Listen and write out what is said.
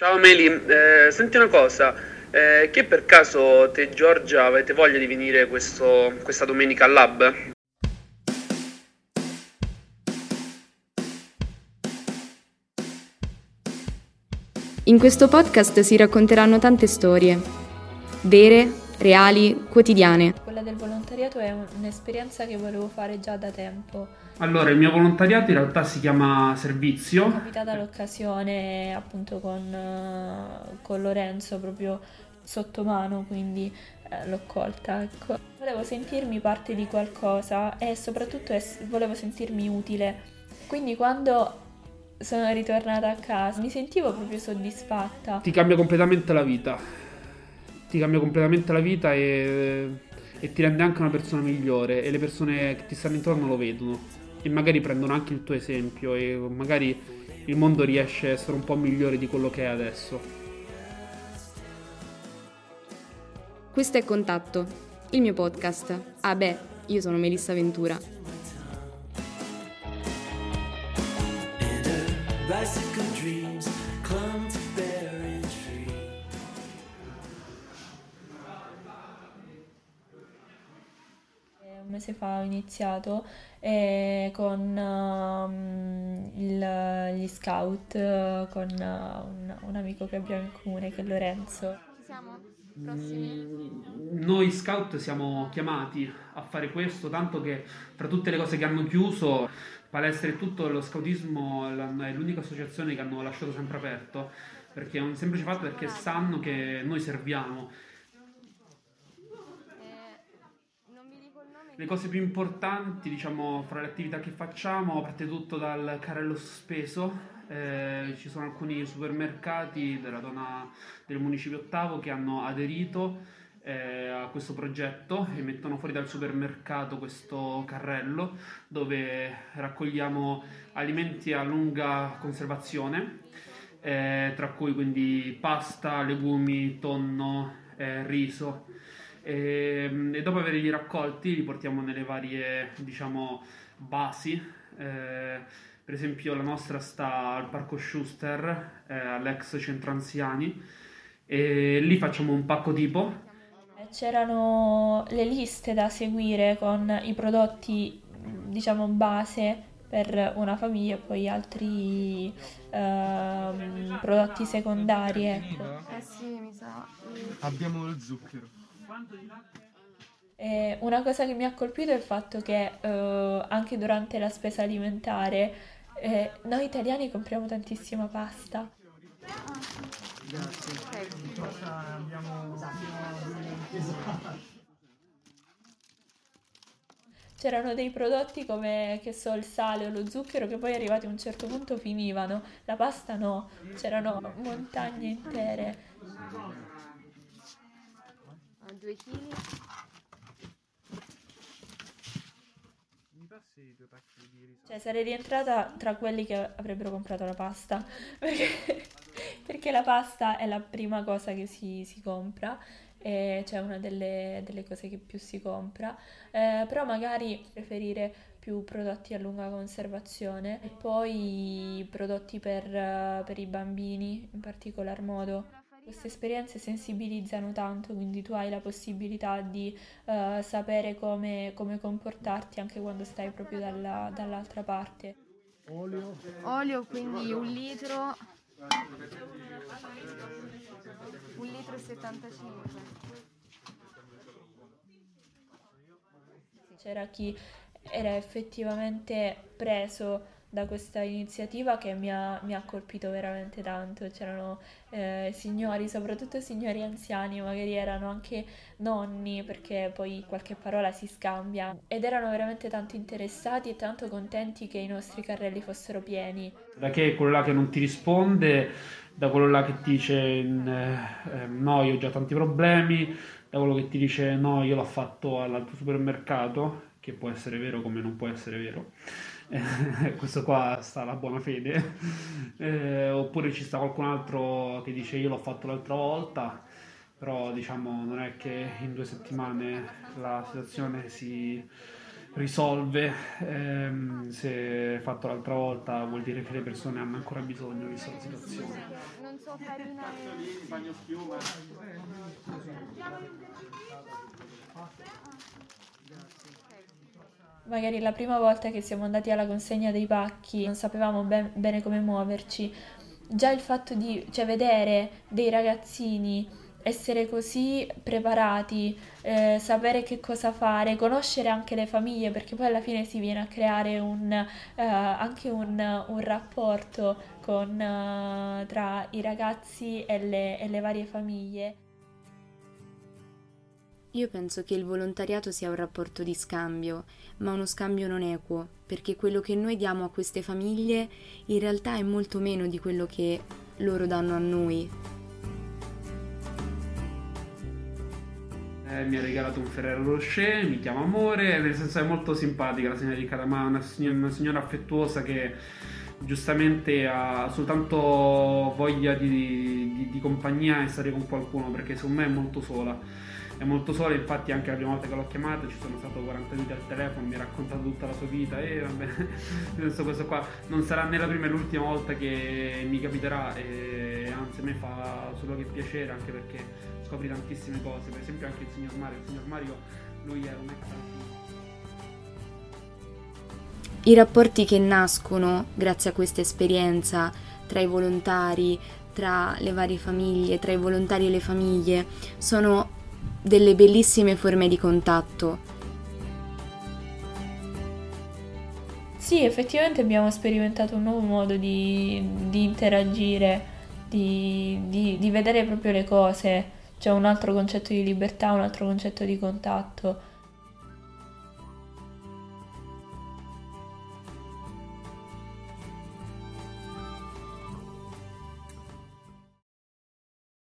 Ciao Meli, eh, senti una cosa, eh, che per caso te e Giorgia avete voglia di venire questo- questa domenica al lab? In questo podcast si racconteranno tante storie, vere, reali, quotidiane. Quella del volontariato è un- un'esperienza che volevo fare già da tempo. Allora, il mio volontariato in realtà si chiama Mi è servizio. capitata l'occasione appunto con, eh, con Lorenzo proprio sotto mano, quindi eh, l'ho colta. Ecco. Volevo sentirmi parte di qualcosa e soprattutto es- volevo sentirmi utile. Quindi quando sono ritornata a casa mi sentivo proprio soddisfatta. Ti cambia completamente la vita. Ti cambia completamente la vita e, e ti rende anche una persona migliore e le persone che ti stanno intorno lo vedono e magari prendono anche il tuo esempio e magari il mondo riesce a essere un po' migliore di quello che è adesso. Questo è Contatto, il mio podcast. Ah beh, io sono Melissa Ventura. Mese fa ho iniziato eh, con ehm, il- gli scout, con eh, un, un amico che abbiamo in comune che è Lorenzo. Ci siamo? Prossimi? Noi scout siamo chiamati a fare questo, tanto che tra tutte le cose che hanno chiuso, palestre e tutto, lo scoutismo è l'unica associazione che hanno lasciato sempre aperto, perché è un semplice fatto perché sanno che noi serviamo. Eh, non vi dico il nome. Le cose più importanti, diciamo, fra le attività che facciamo, parte tutto dal carrello sospeso. Eh, ci sono alcuni supermercati della zona del municipio ottavo che hanno aderito eh, a questo progetto e mettono fuori dal supermercato questo carrello dove raccogliamo alimenti a lunga conservazione, eh, tra cui quindi pasta, legumi, tonno, eh, riso. E, e dopo averli raccolti li portiamo nelle varie, diciamo, basi. Eh, per esempio la nostra sta al Parco Schuster, eh, all'ex centro anziani, e lì facciamo un pacco tipo. Eh, C'erano le liste da seguire con i prodotti, diciamo, base per una famiglia e poi altri ehm, prodotti secondari, ecco. Eh sì, mi sa. Abbiamo lo zucchero. E una cosa che mi ha colpito è il fatto che eh, anche durante la spesa alimentare eh, noi italiani compriamo tantissima pasta. C'erano dei prodotti come, che so, il sale o lo zucchero che poi arrivati a un certo punto finivano. La pasta no, c'erano montagne intere. Ah, Due chili. Mi passi due pacchi di riso? Cioè, sarei rientrata tra quelli che avrebbero comprato la pasta, perché, perché la pasta è la prima cosa che si, si compra, e cioè una delle, delle cose che più si compra, Eh, però magari preferire più prodotti a lunga conservazione e poi prodotti per, per i bambini in particolar modo. Queste esperienze sensibilizzano tanto, quindi tu hai la possibilità di eh, sapere come, come comportarti anche quando stai proprio dalla- dall'altra parte. Olio, quindi un litro. Un litro e 75. C'era chi era effettivamente preso da questa iniziativa che mi ha, mi ha colpito veramente tanto. C'erano eh, signori, soprattutto signori anziani, magari erano anche nonni, perché poi qualche parola si scambia, ed erano veramente tanto interessati e tanto contenti che i nostri carrelli fossero pieni. Da che quello là che non ti risponde, da quello là che ti dice eh, eh, no, io ho già tanti problemi, da quello che ti dice no, io l'ho fatto all'altro supermercato, che può essere vero come non può essere vero. Eh, questo qua sta la buona fede. Eh, oppure ci sta qualcun altro che dice io l'ho fatto l'altra volta, però diciamo non è che in due settimane la situazione si risolve ehm, se fatto l'altra volta vuol dire che le persone hanno ancora bisogno, vista la situazione. Non so farina e... Magari la prima volta che siamo andati alla consegna dei pacchi non sapevamo ben- bene come muoverci. Già il fatto di cioè, vedere dei ragazzini essere così preparati, eh, sapere che cosa fare, conoscere anche le famiglie, perché poi alla fine si viene a creare un, eh, anche un, un rapporto con, eh, tra i ragazzi e le, e le varie famiglie. Io penso che il volontariato sia un rapporto di scambio, ma uno scambio non equo, perché quello che noi diamo a queste famiglie in realtà è molto meno di quello che loro danno a noi. Eh, mi ha regalato un Ferrero Rocher, mi chiama Amore, nel senso è molto simpatica la signora ma è una signora, una signora affettuosa che giustamente ha soltanto voglia di, di- di compagnia e stare con qualcuno, perché secondo me è molto sola. È molto sola, infatti anche la prima volta che l'ho chiamata ci sono stato 40 minuti al telefono, mi ha raccontato tutta la sua vita e vabbè, nel senso questo qua non sarà né la prima né l'ultima volta che mi capiterà e anzi a me fa solo che piacere anche perché scopri tantissime cose, per esempio anche il signor Mario, il signor Mario lui era un ex alpino. I rapporti che nascono grazie a questa esperienza tra i volontari, tra le varie famiglie, tra i volontari e le famiglie, sono delle bellissime forme di contatto. Sì, effettivamente abbiamo sperimentato un nuovo modo di, di interagire, di, di- di vedere proprio le cose. C'è un altro concetto di libertà, un altro concetto di contatto.